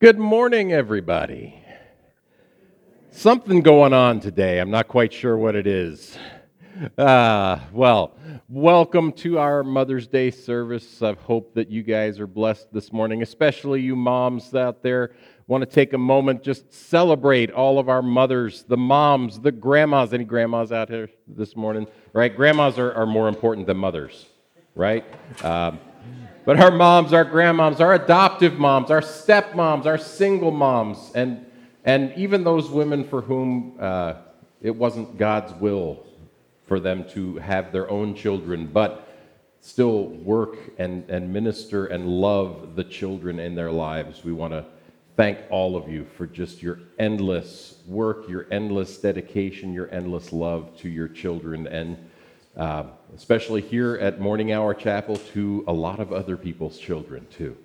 Good morning, everybody. Something going on today. I'm not quite sure what it is. Uh, well, welcome to our Mother's Day service. I hope that you guys are blessed this morning, especially you moms out there. Want to take a moment just celebrate all of our mothers, the moms, the grandmas. Any grandmas out here this morning? Right? Grandmas are, are more important than mothers, right? Um, but our moms, our grandmoms, our adoptive moms, our stepmoms, our single moms, and, and even those women for whom uh, it wasn't God's will for them to have their own children, but still work and, and minister and love the children in their lives. We want to thank all of you for just your endless work, your endless dedication, your endless love to your children. And uh, especially here at Morning Hour Chapel, to a lot of other people's children, too.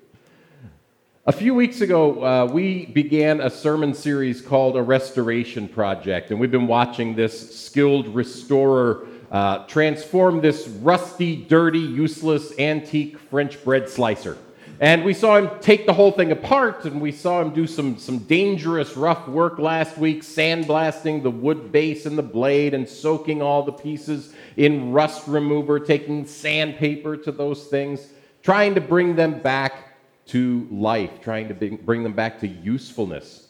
A few weeks ago, uh, we began a sermon series called A Restoration Project, and we've been watching this skilled restorer uh, transform this rusty, dirty, useless, antique French bread slicer. And we saw him take the whole thing apart, and we saw him do some, some dangerous, rough work last week, sandblasting the wood base and the blade and soaking all the pieces in rust remover, taking sandpaper to those things, trying to bring them back to life, trying to bring them back to usefulness.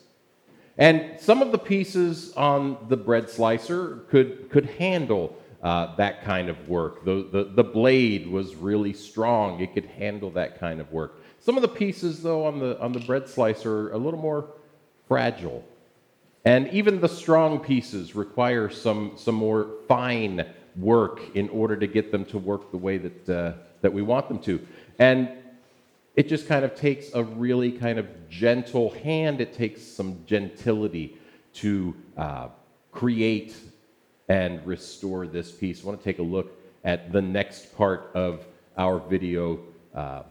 And some of the pieces on the bread slicer could, could handle uh, that kind of work. The, the, the blade was really strong, it could handle that kind of work. Some of the pieces, though, on the, on the bread slicer are a little more fragile. And even the strong pieces require some, some more fine work in order to get them to work the way that, uh, that we want them to. And it just kind of takes a really kind of gentle hand, it takes some gentility to uh, create and restore this piece. I want to take a look at the next part of our video. Uh,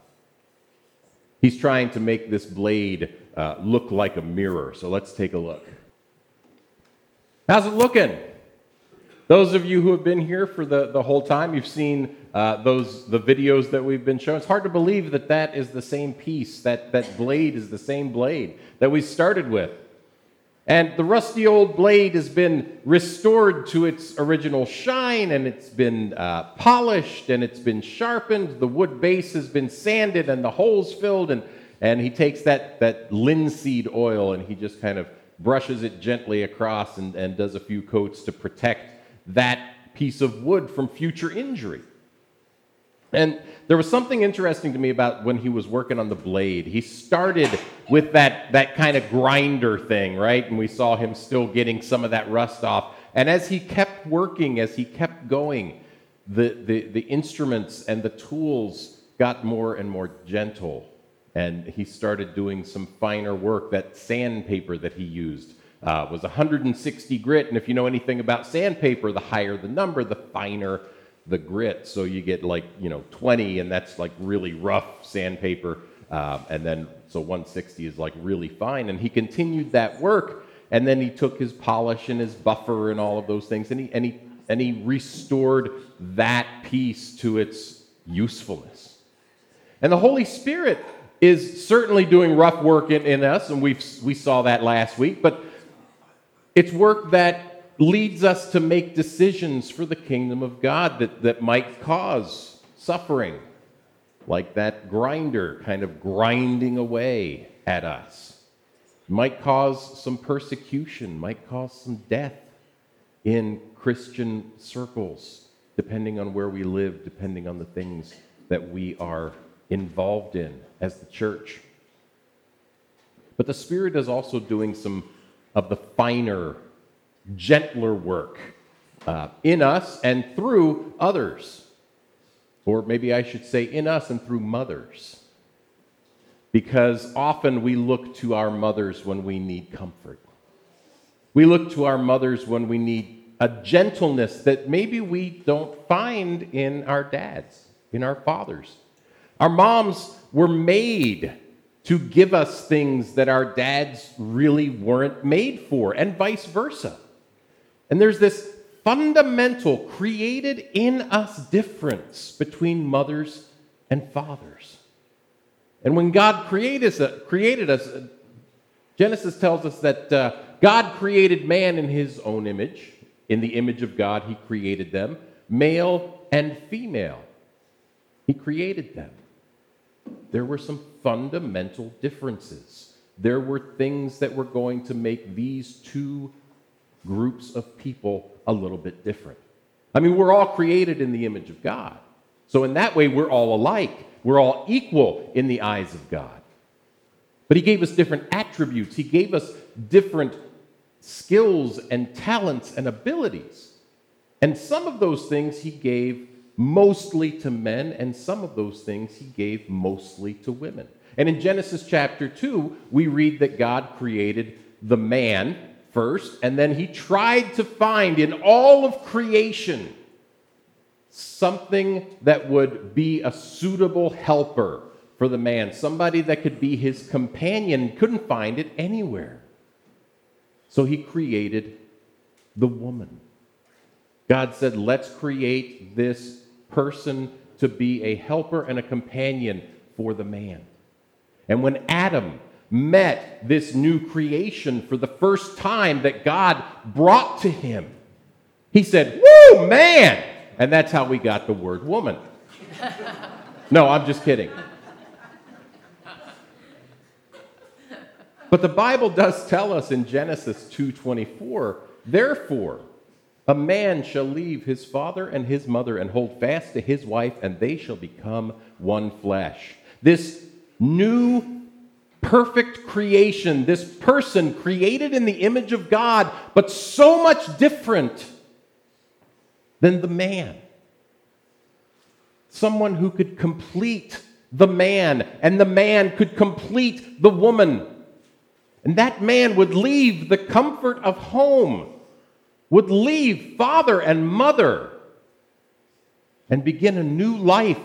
he's trying to make this blade uh, look like a mirror. So let's take a look. How's it looking? Those of you who have been here for the, the whole time, you've seen uh, those the videos that we've been showing. It's hard to believe that that is the same piece, that, that blade is the same blade that we started with. And the rusty old blade has been restored to its original shine, and it's been uh, polished, and it's been sharpened. The wood base has been sanded, and the holes filled. And, and he takes that, that linseed oil and he just kind of brushes it gently across and, and does a few coats to protect that piece of wood from future injury. And there was something interesting to me about when he was working on the blade. He started with that, that kind of grinder thing, right? And we saw him still getting some of that rust off. And as he kept working, as he kept going, the, the, the instruments and the tools got more and more gentle. And he started doing some finer work. That sandpaper that he used uh, was 160 grit. And if you know anything about sandpaper, the higher the number, the finer the grit. So you get like, you know, 20, and that's like really rough sandpaper. Uh, and then, so 160 is like really fine. And he continued that work. And then he took his polish and his buffer and all of those things, and he, and he, and he restored that piece to its usefulness. And the Holy Spirit is certainly doing rough work in, in us, and we we saw that last week, but it's work that leads us to make decisions for the kingdom of God that, that might cause suffering, like that grinder kind of grinding away at us. Might cause some persecution, might cause some death in Christian circles, depending on where we live, depending on the things that we are involved in as the church. But the Spirit is also doing some of the finer, gentler work uh, in us and through others. Or maybe I should say, in us and through mothers. Because often we look to our mothers when we need comfort. We look to our mothers when we need a gentleness that maybe we don't find in our dads, in our fathers. Our moms were made to give us things that our dads really weren't made for, and vice versa. And there's this fundamental, created in us difference between mothers and fathers. And when God created us, created us Genesis tells us that uh, God created man in his own image. In the image of God, he created them, male and female. He created them. There were some fundamental differences. There were things that were going to make these two groups of people a little bit different. I mean, we're all created in the image of God. So, in that way, we're all alike. We're all equal in the eyes of God. But He gave us different attributes, He gave us different skills and talents and abilities. And some of those things He gave mostly to men, and some of those things He gave mostly to women. And in Genesis chapter 2, we read that God created the man first, and then he tried to find in all of creation something that would be a suitable helper for the man, somebody that could be his companion, couldn't find it anywhere. So he created the woman. God said, Let's create this person to be a helper and a companion for the man. And when Adam met this new creation for the first time that God brought to him. He said, Woo, man! And that's how we got the word woman. no, I'm just kidding. But the Bible does tell us in Genesis 2:24, therefore a man shall leave his father and his mother and hold fast to his wife and they shall become one flesh. This new perfect creation, this person created in the image of God, but so much different than the man. Someone who could complete the man, and the man could complete the woman. And that man would leave the comfort of home, would leave father and mother, and begin a new life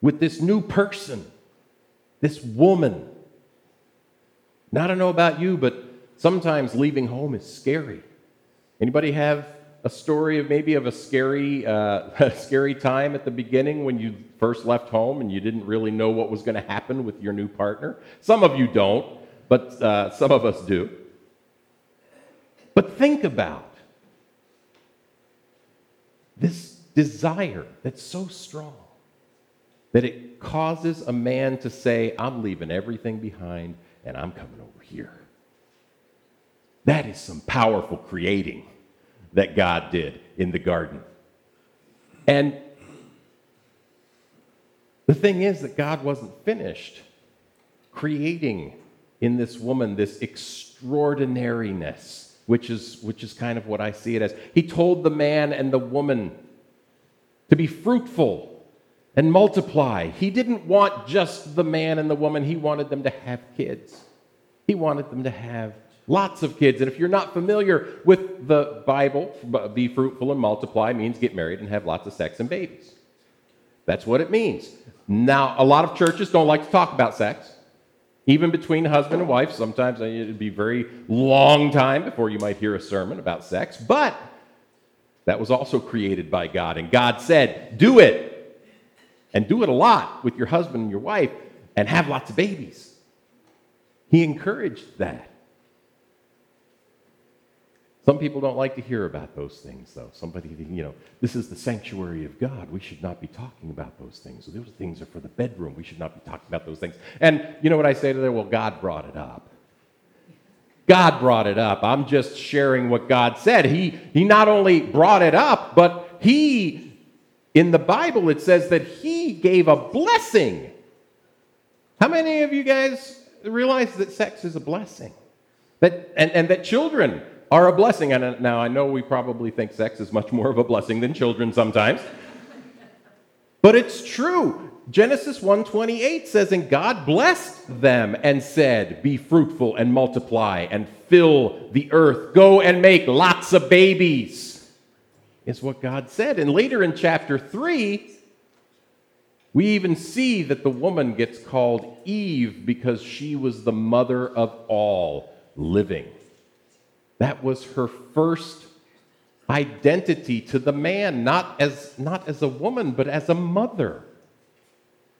with this new person, this woman. Now, I don't know about you, but sometimes leaving home is scary. Anybody have a story of maybe of a scary, uh, a scary time at the beginning when you first left home and you didn't really know what was going to happen with your new partner? Some of you don't, but uh, some of us do. But think about this desire that's so strong that it causes a man to say, I'm leaving everything behind and I'm coming over here. That is some powerful creating that God did in the garden. And the thing is that God wasn't finished creating in this woman this extraordinariness, which is, which is kind of what I see it as. He told the man and the woman to be fruitful and multiply. He didn't want just the man and the woman, he wanted them to have kids. He wanted them to have lots of kids. And if you're not familiar with the Bible, be fruitful and multiply means get married and have lots of sex and babies. That's what it means. Now, a lot of churches don't like to talk about sex. Even between husband and wife, sometimes uh, it'd be a very long time before you might hear a sermon about sex, but that was also created by God. And God said, do it and do it a lot with your husband and your wife and have lots of babies. He encouraged that. Some people don't like to hear about those things, though. Somebody, you know, this is the sanctuary of God. We should not be talking about those things. Those things are for the bedroom. We should not be talking about those things. And you know what I say to them? Well, God brought it up. God brought it up. I'm just sharing what God said. He, he not only brought it up, but He in the Bible, it says that he gave a blessing. How many of you guys realize that sex is a blessing? That, and, and that children are a blessing. And uh, now I know we probably think sex is much more of a blessing than children sometimes. but it's true. Genesis 1:28 says and God blessed them and said, "Be fruitful and multiply and fill the earth. Go and make lots of babies." Is what God said. And later in chapter 3, we even see that the woman gets called Eve because she was the mother of all living. That was her first identity to the man, not as, not as a woman, but as a mother,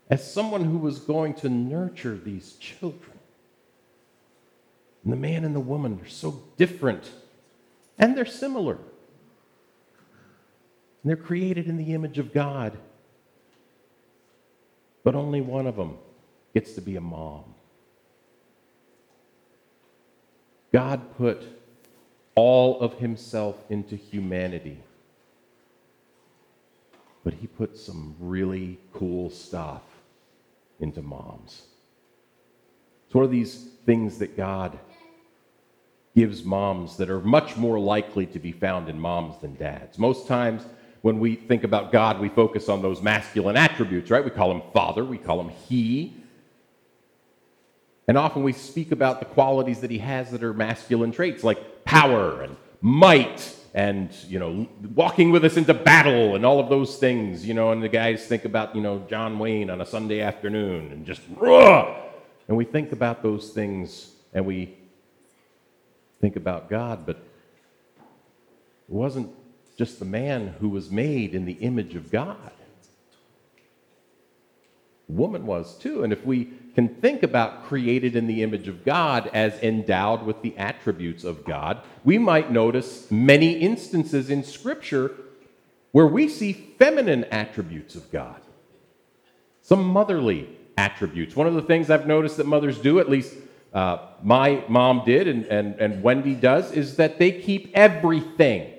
as someone who was going to nurture these children. And the man and the woman are so different, and they're similar. And they're created in the image of God. But only one of them gets to be a mom. God put all of himself into humanity. But he put some really cool stuff into moms. It's one of these things that God gives moms that are much more likely to be found in moms than dads. Most times, when we think about God, we focus on those masculine attributes, right? We call him father, we call him he. And often we speak about the qualities that he has that are masculine traits, like power and might and you know walking with us into battle and all of those things you know and the guys think about you know john wayne on a sunday afternoon and just Ruh! and we think about those things and we think about god but it wasn't just the man who was made in the image of god. Woman was too. And if we can think about created in the image of God as endowed with the attributes of God, we might notice many instances in Scripture where we see feminine attributes of God, some motherly attributes. One of the things I've noticed that mothers do, at least uh, my mom did and, and, and Wendy does, is that they keep everything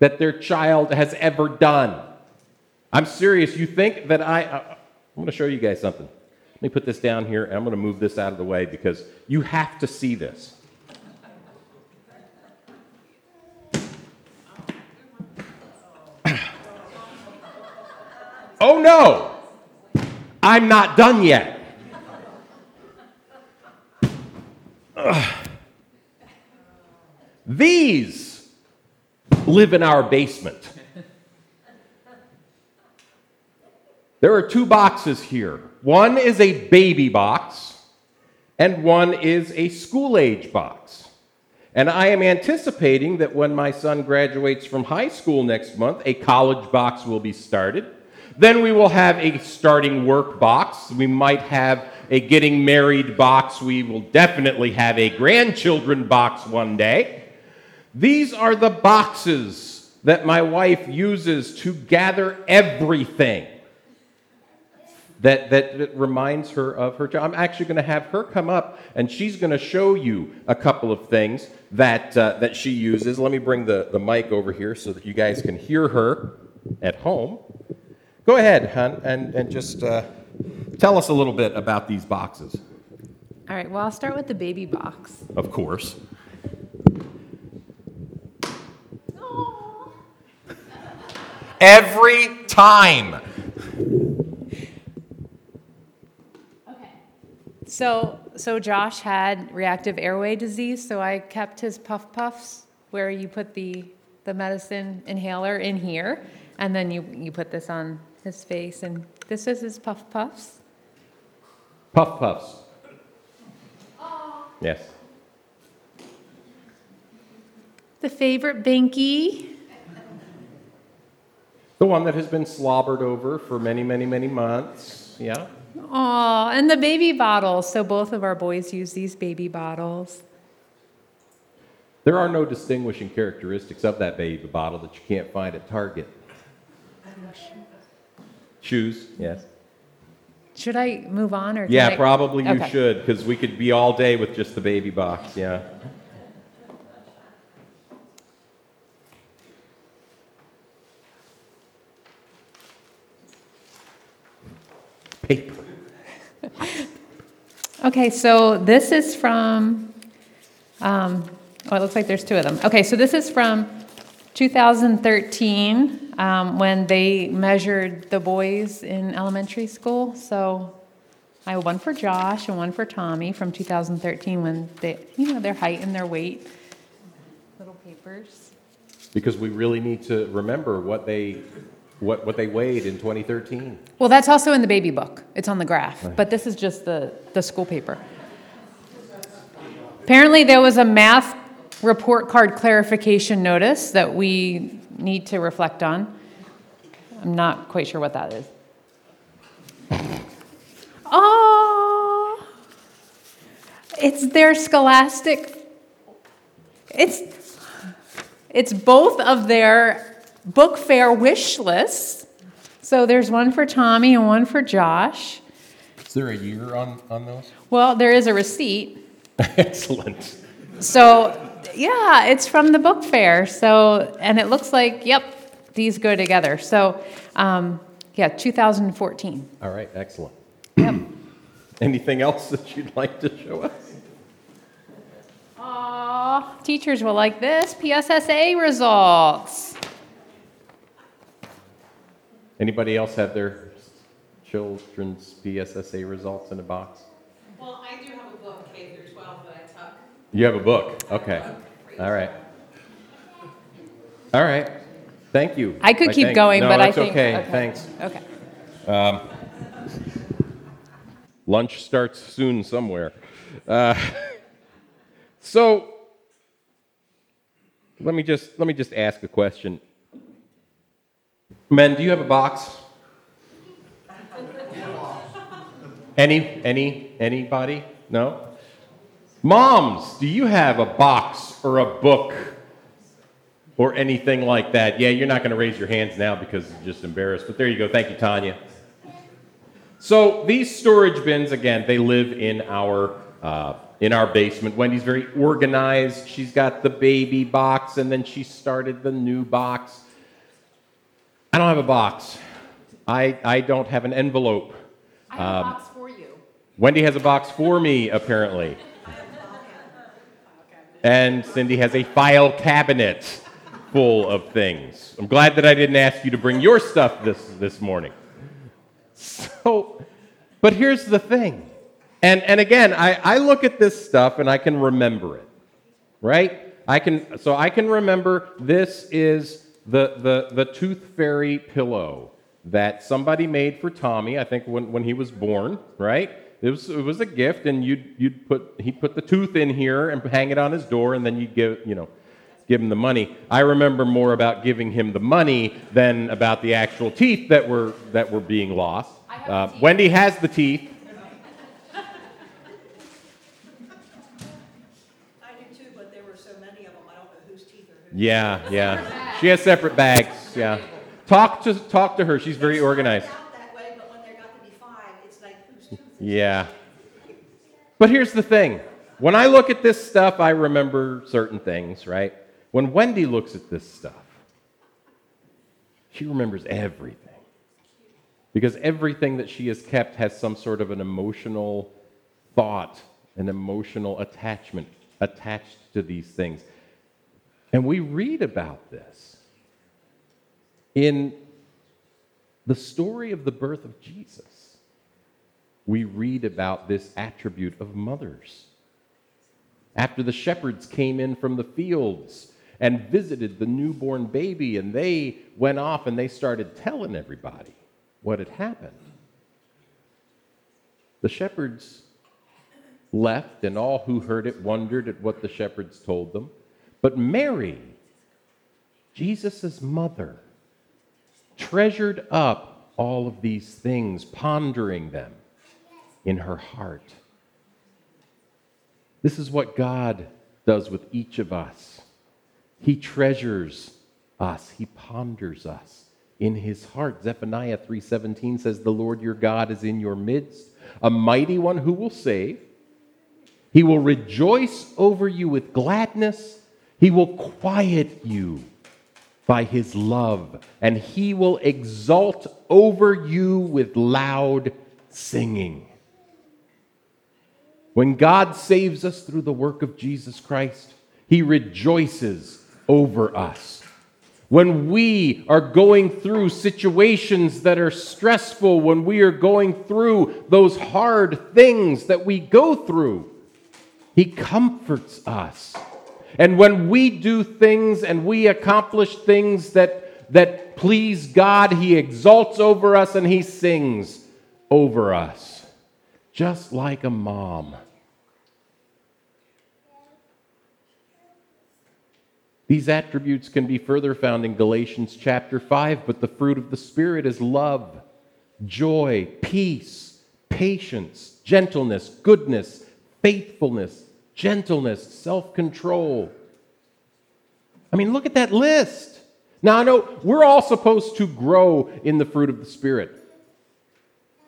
that their child has ever done. I'm serious. You think that I. Uh, I'm going to show you guys something. Let me put this down here, and I'm going to move this out of the way because you have to see this. oh no! I'm not done yet. These live in our basement. There are two boxes here. One is a baby box, and one is a school age box. And I am anticipating that when my son graduates from high school next month, a college box will be started. Then we will have a starting work box. We might have a getting married box. We will definitely have a grandchildren box one day. These are the boxes that my wife uses to gather everything that, that, that, reminds her of her job. I'm actually going to have her come up and she's going to show you a couple of things that, uh, that she uses. Let me bring the, the mic over here so that you guys can hear her at home. Go ahead, hon, and, and just uh, tell us a little bit about these boxes. All right, well, I'll start with the baby box. Of course. Every time. Okay. So, so Josh had reactive airway disease, so I kept his puff puffs where you put the, the medicine inhaler in here, and then you, you put this on his face, and this is his puff puffs. Puff puffs. Yes. The favorite binky. The one that has been slobbered over for many, many, many months. Yeah. Oh, and the baby bottles. So both of our boys use these baby bottles. There are no distinguishing characteristics of that baby bottle that you can't find at Target. Shoes, yes. Should I move on or? Yeah, I... probably you okay. should because we could be all day with just the baby box. Yeah. Paper. okay, so this is from, um, oh, it looks like there's two of them. Okay, so this is from 2013 um, when they measured the boys in elementary school. So I have one for Josh and one for Tommy from 2013 when they, you know, their height and their weight. Little papers. Because we really need to remember what they what, what they weighed in 2013. Well, that's also in the baby book. It's on the graph, but this is just the, the school paper. Apparently, there was a math report card clarification notice that we need to reflect on. I'm not quite sure what that is. Oh, it's their scholastic. It's it's both of their book fair wish lists. So there's one for Tommy and one for Josh. Is there a year on, on those? Well, there is a receipt. Excellent. So yeah, it's from the book fair. So and it looks like yep, these go together. So um, yeah, 2014. All right, excellent. Yep. Anything else that you'd like to show us? Aw, teachers will like this. PSSA results. Anybody else have their children's PSSA results in a box? Well, I do have a book, K through 12, that I took. You have a book? Okay. All right. All right. Thank you. I could keep think. going, No, but I it's think okay. Thanks. Okay. Lunch starts soon somewhere. Uh, so let me just let me just ask a question. Men, do you have a box? Any any anybody? No? Moms, do you have a box or a book or anything like that? Yeah, you're not going to raise your hands now because you're just embarrassed. But there you go. Thank you, Tanya. So these storage bins, again, they live in our uh, in our basement. Wendy's very organized. She's got the baby box, and then she started the new box. I don't have a box. I I don't have an envelope. I have a um, box for you. Wendy has a box for me, apparently. And Cindy has a file cabinet full of things. I'm glad that I didn't ask you to bring your stuff this, this morning. So, but here's the thing. And, and again, I, I look at this stuff and I can remember it, right? I can, so I can remember this is the, the, the tooth fairy pillow that somebody made for Tommy, I think when, when he was born, right? It was, it was a gift, and you'd, you'd put, he'd put the tooth in here and hang it on his door, and then you'd give, you know, give him the money. I remember more about giving him the money than about the actual teeth that were, that were being lost. I have the Uh. Wendy has the teeth. I do too, but there were so many of them, I don't know whose teeth are whose. Yeah, yeah. She has separate bags. Yeah. Talk to talk to her. She's very organized. Out that way, but when there got to be five, it's like whose tooth is Yeah. But here's the thing. When I look at this stuff, I remember certain things, right? When Wendy looks at this stuff, she remembers everything. Because everything that she has kept has some sort of an emotional thought, an emotional attachment attached to these things. And we read about this in the story of the birth of Jesus we read about this attribute of mothers. After the shepherds came in from the fields and visited the newborn baby, and they went off and they started telling everybody what had happened. The shepherds left, and all who heard it wondered at what the shepherds told them. But Mary, Jesus' mother, treasured up all of these things, pondering them in her heart. This is what God does with each of us. He treasures us, he ponders us in his heart. Zephaniah 3:17 says the Lord your God is in your midst, a mighty one who will save. He will rejoice over you with gladness. He will quiet you by his love, and he will exult over you with loud singing. When God saves us through the work of Jesus Christ, he rejoices over us. When we are going through situations that are stressful, when we are going through those hard things that we go through, he comforts us. And when we do things and we accomplish things that, that please God, He exalts over us and He sings over us, just like a mom. These attributes can be further found in Galatians chapter 5, but the fruit of the Spirit is love, joy, peace, patience, gentleness, goodness, faithfulness, gentleness, self control. I mean, look at that list. Now, I know we're all supposed to grow in the fruit of the Spirit.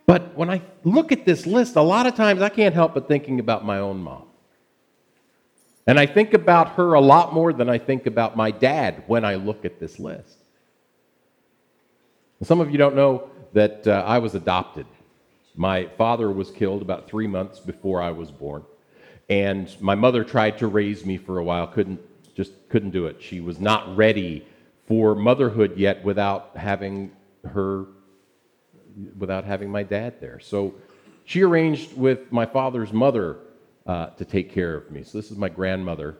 But when I look at this list, a lot of times I can't help but thinking about my own mom. And I think about her a lot more than I think about my dad when I look at this list. Some of you don't know that uh, I was adopted. My father was killed about three months before I was born. And my mother tried to raise me for a while, couldn't, just couldn't do it. She was not ready for motherhood yet without having her, without having my dad there. So she arranged with my father's mother uh, to take care of me. So this is my grandmother.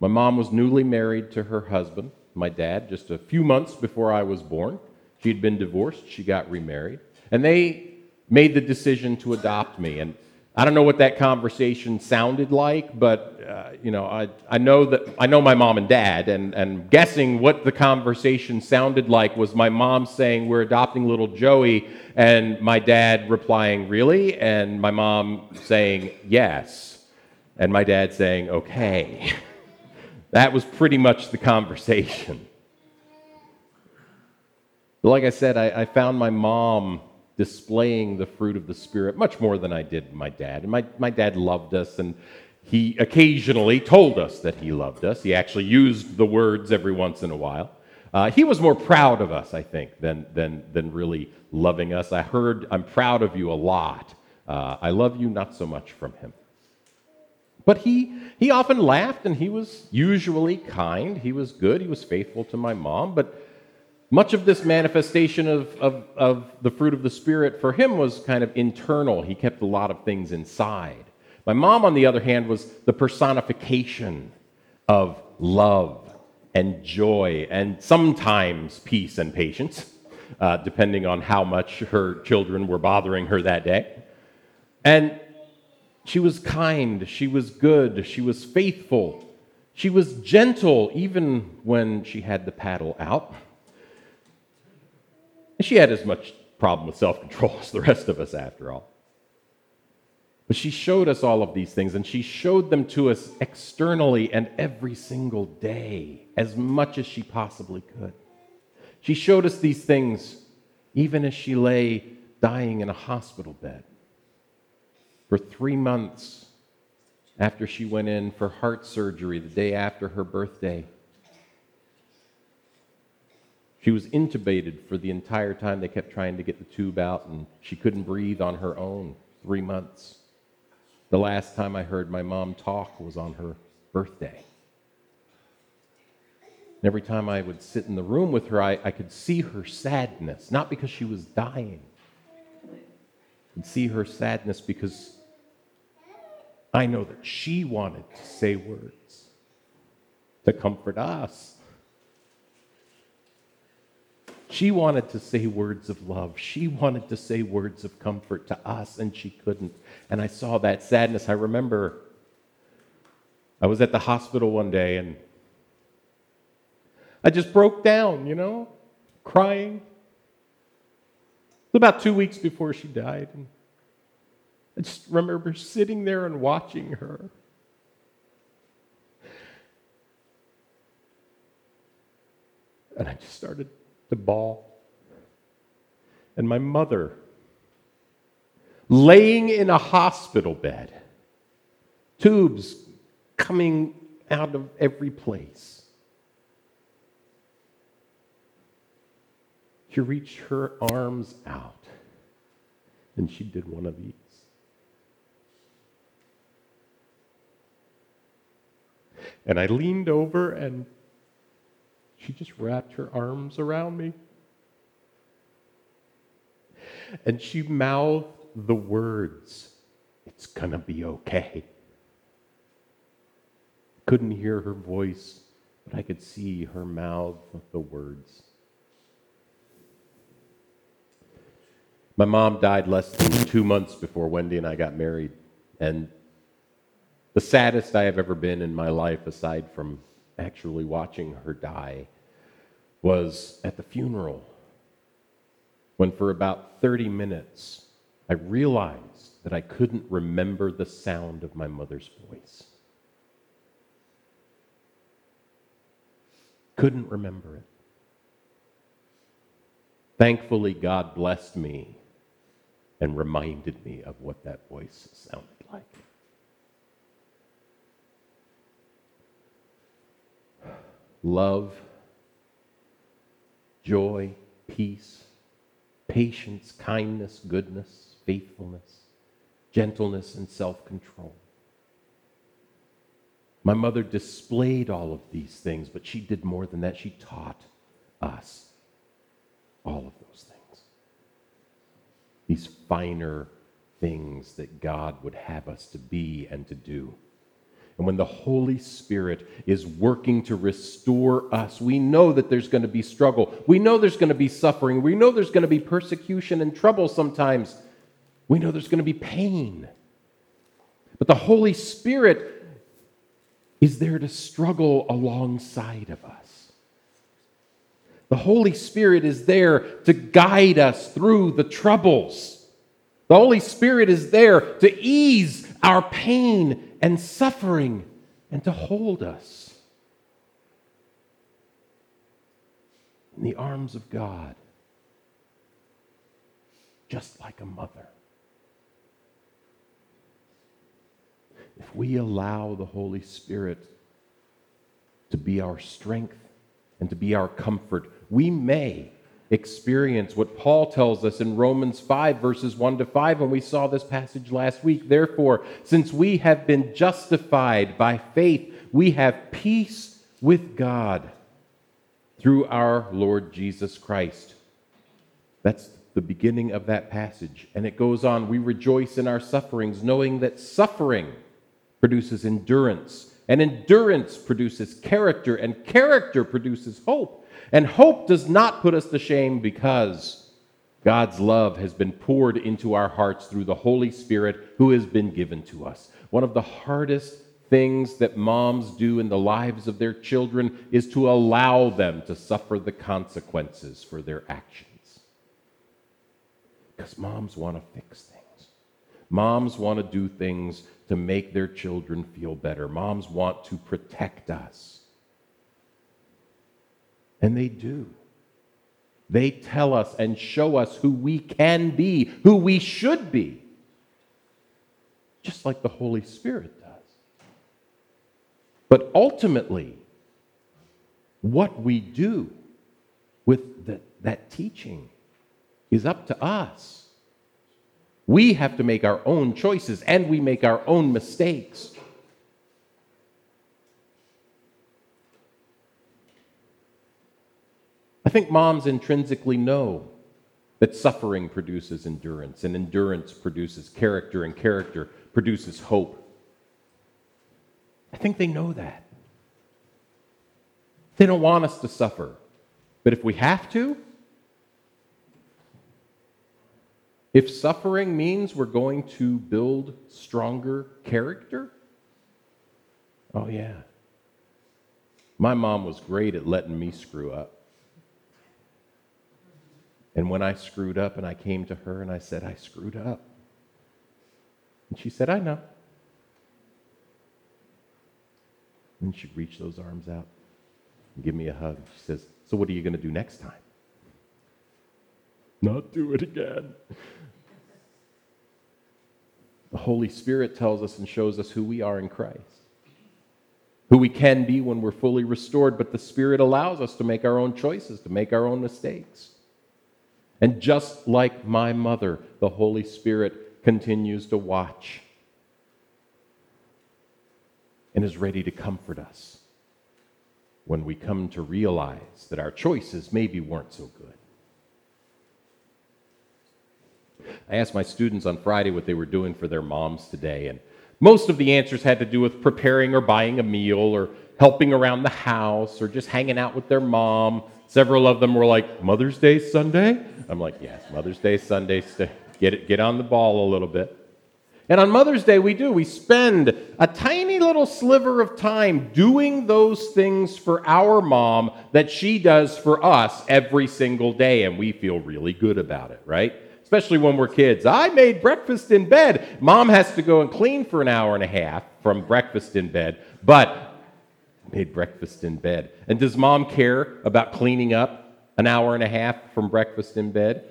My mom was newly married to her husband, my dad, just a few months before I was born. She'd been divorced, she got remarried, and they made the decision to adopt me. And I don't know what that conversation sounded like, but uh, you know, I, I know that I know my mom and dad, and, and guessing what the conversation sounded like was my mom saying, "We're adopting little Joey," and my dad replying, "Really?" and my mom saying, "Yes," and my dad saying, "Okay." that was pretty much the conversation. But like I said, I, I found my mom displaying the fruit of the Spirit much more than I did my dad. And my, my dad loved us, and he occasionally told us that he loved us. He actually used the words every once in a while. Uh, he was more proud of us, I think, than, than, than really loving us. I heard, I'm proud of you a lot. Uh, I love you not so much from him. But he, he often laughed and he was usually kind. He was good. He was faithful to my mom. But much of this manifestation of, of, of the fruit of the Spirit for him was kind of internal. He kept a lot of things inside. My mom, on the other hand, was the personification of love and joy and sometimes peace and patience, uh, depending on how much her children were bothering her that day. And she was kind, she was good, she was faithful, she was gentle even when she had the paddle out. And she had as much problem with self control as the rest of us, after all. But she showed us all of these things, and she showed them to us externally and every single day, as much as she possibly could. She showed us these things even as she lay dying in a hospital bed. For three months after she went in for heart surgery the day after her birthday, she was intubated for the entire time they kept trying to get the tube out, and she couldn't breathe on her own. Three months. The last time I heard my mom talk was on her birthday. And every time I would sit in the room with her, I, I could see her sadness, not because she was dying. Could see her sadness because I know that she wanted to say words to comfort us. She wanted to say words of love. She wanted to say words of comfort to us, and she couldn't. And I saw that sadness. I remember I was at the hospital one day and I just broke down, you know, crying. It was about two weeks before she died. And I just remember sitting there and watching her. And I just started to bawl. And my mother, laying in a hospital bed, tubes coming out of every place. She reached her arms out and she did one of these. And I leaned over and she just wrapped her arms around me. And she mouthed the words, It's gonna be okay. Couldn't hear her voice, but I could see her mouth the words. My mom died less than two months before Wendy and I got married. And the saddest I have ever been in my life, aside from actually watching her die was at the funeral when for about 30 minutes I realized that I couldn't remember the sound of my mother's voice. Couldn't remember it. Thankfully, God blessed me and reminded me of what that voice sounded like. Love, joy, peace, patience, kindness, goodness, faithfulness, gentleness, and self control. My mother displayed all of these things, but she did more than that. She taught us all of those things. These finer things that God would have us to be and to do. And when the Holy Spirit is working to restore us, we know that there's going to be struggle. We know there's going to be suffering. We know there's going to be persecution and trouble sometimes. We know there's going to be pain. But the Holy Spirit is there to struggle alongside of us. The Holy Spirit is there to guide us through the troubles. The Holy Spirit is there to ease our pain and suffering and to hold us in the arms of God, just like a mother. If we allow the Holy Spirit to be our strength and to be our comfort, we may experience what Paul tells us in Romans 5, verses 1 to 5, and we saw this passage last week. Therefore, since we have been justified by faith, we have peace with God through our Lord Jesus Christ. That's the beginning of that passage. And it goes on We rejoice in our sufferings, knowing that suffering produces endurance, and endurance produces character, and character produces hope. And hope does not put us to shame because God's love has been poured into our hearts through the Holy Spirit who has been given to us. One of the hardest things that moms do in the lives of their children is to allow them to suffer the consequences for their actions. Because moms want to fix things. Moms want to do things to make their children feel better. Moms want to protect us. And they do. They tell us and show us who we can be, who we should be, just like the Holy Spirit does. But ultimately, what we do with the, that teaching is up to us. We have to make our own choices and we make our own mistakes. I think moms intrinsically know that suffering produces endurance, and endurance produces character, and character produces hope. I think they know that. They don't want us to suffer. But if we have to, if suffering means we're going to build stronger character, oh, yeah. My mom was great at letting me screw up. And when I screwed up and I came to her and I said, I screwed up. And she said, I know. And she'd reach those arms out and give me a hug. She says, So what are you going to do next time? Not do it again. The Holy Spirit tells us and shows us who we are in Christ, who we can be when we're fully restored, but the Spirit allows us to make our own choices, to make our own mistakes. And just like my mother, the Holy Spirit continues to watch and is ready to comfort us when we come to realize that our choices maybe weren't so good. I asked my students on Friday what they were doing for their moms today, and most of the answers had to do with preparing or buying a meal or helping around the house or just hanging out with their mom Several of them were like, Mother's Day Sunday? I'm like, yes, Mother's Day Sunday. Get, it, get on the ball a little bit. And on Mother's Day, we do. We spend a tiny little sliver of time doing those things for our mom that she does for us every single day, and we feel really good about it, right? Especially when we're kids. I made breakfast in bed. Mom has to go and clean for an hour and a half from breakfast in bed, but made breakfast in bed. And does mom care about cleaning up an hour and a half from breakfast in bed?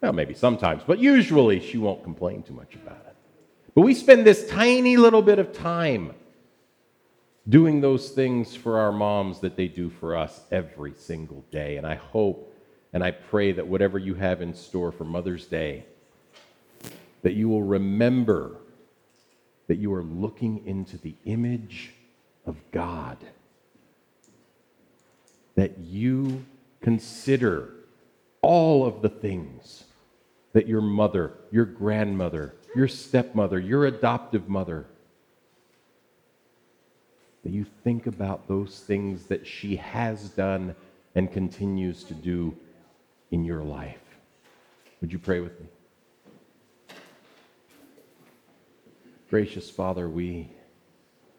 Well, maybe sometimes, but usually she won't complain too much about it. But we spend this tiny little bit of time doing those things for our moms that they do for us every single day. And I hope and I pray that whatever you have in store for Mother's Day, that you will remember that you are looking into the image of God. That you consider all of the things that your mother, your grandmother, your stepmother, your adoptive mother, that you think about those things that she has done and continues to do in your life. Would you pray with me? Gracious Father, we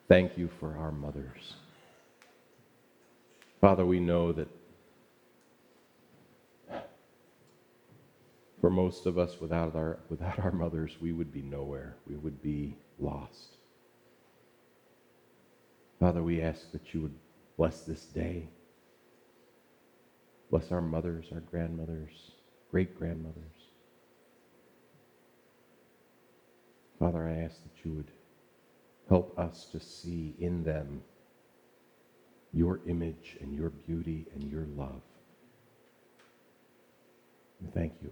thank you for our mothers. Father, we know that for most of us, without our, without our mothers, we would be nowhere. We would be lost. Father, we ask that you would bless this day. Bless our mothers, our grandmothers, great grandmothers. Father, I ask that you would help us to see in them your image and your beauty and your love. And thank you.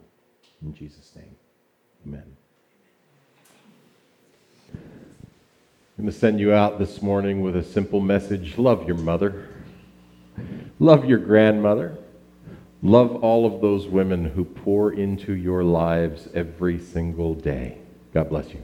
In Jesus' name, amen. I'm going to send you out this morning with a simple message love your mother, love your grandmother, love all of those women who pour into your lives every single day. God bless you.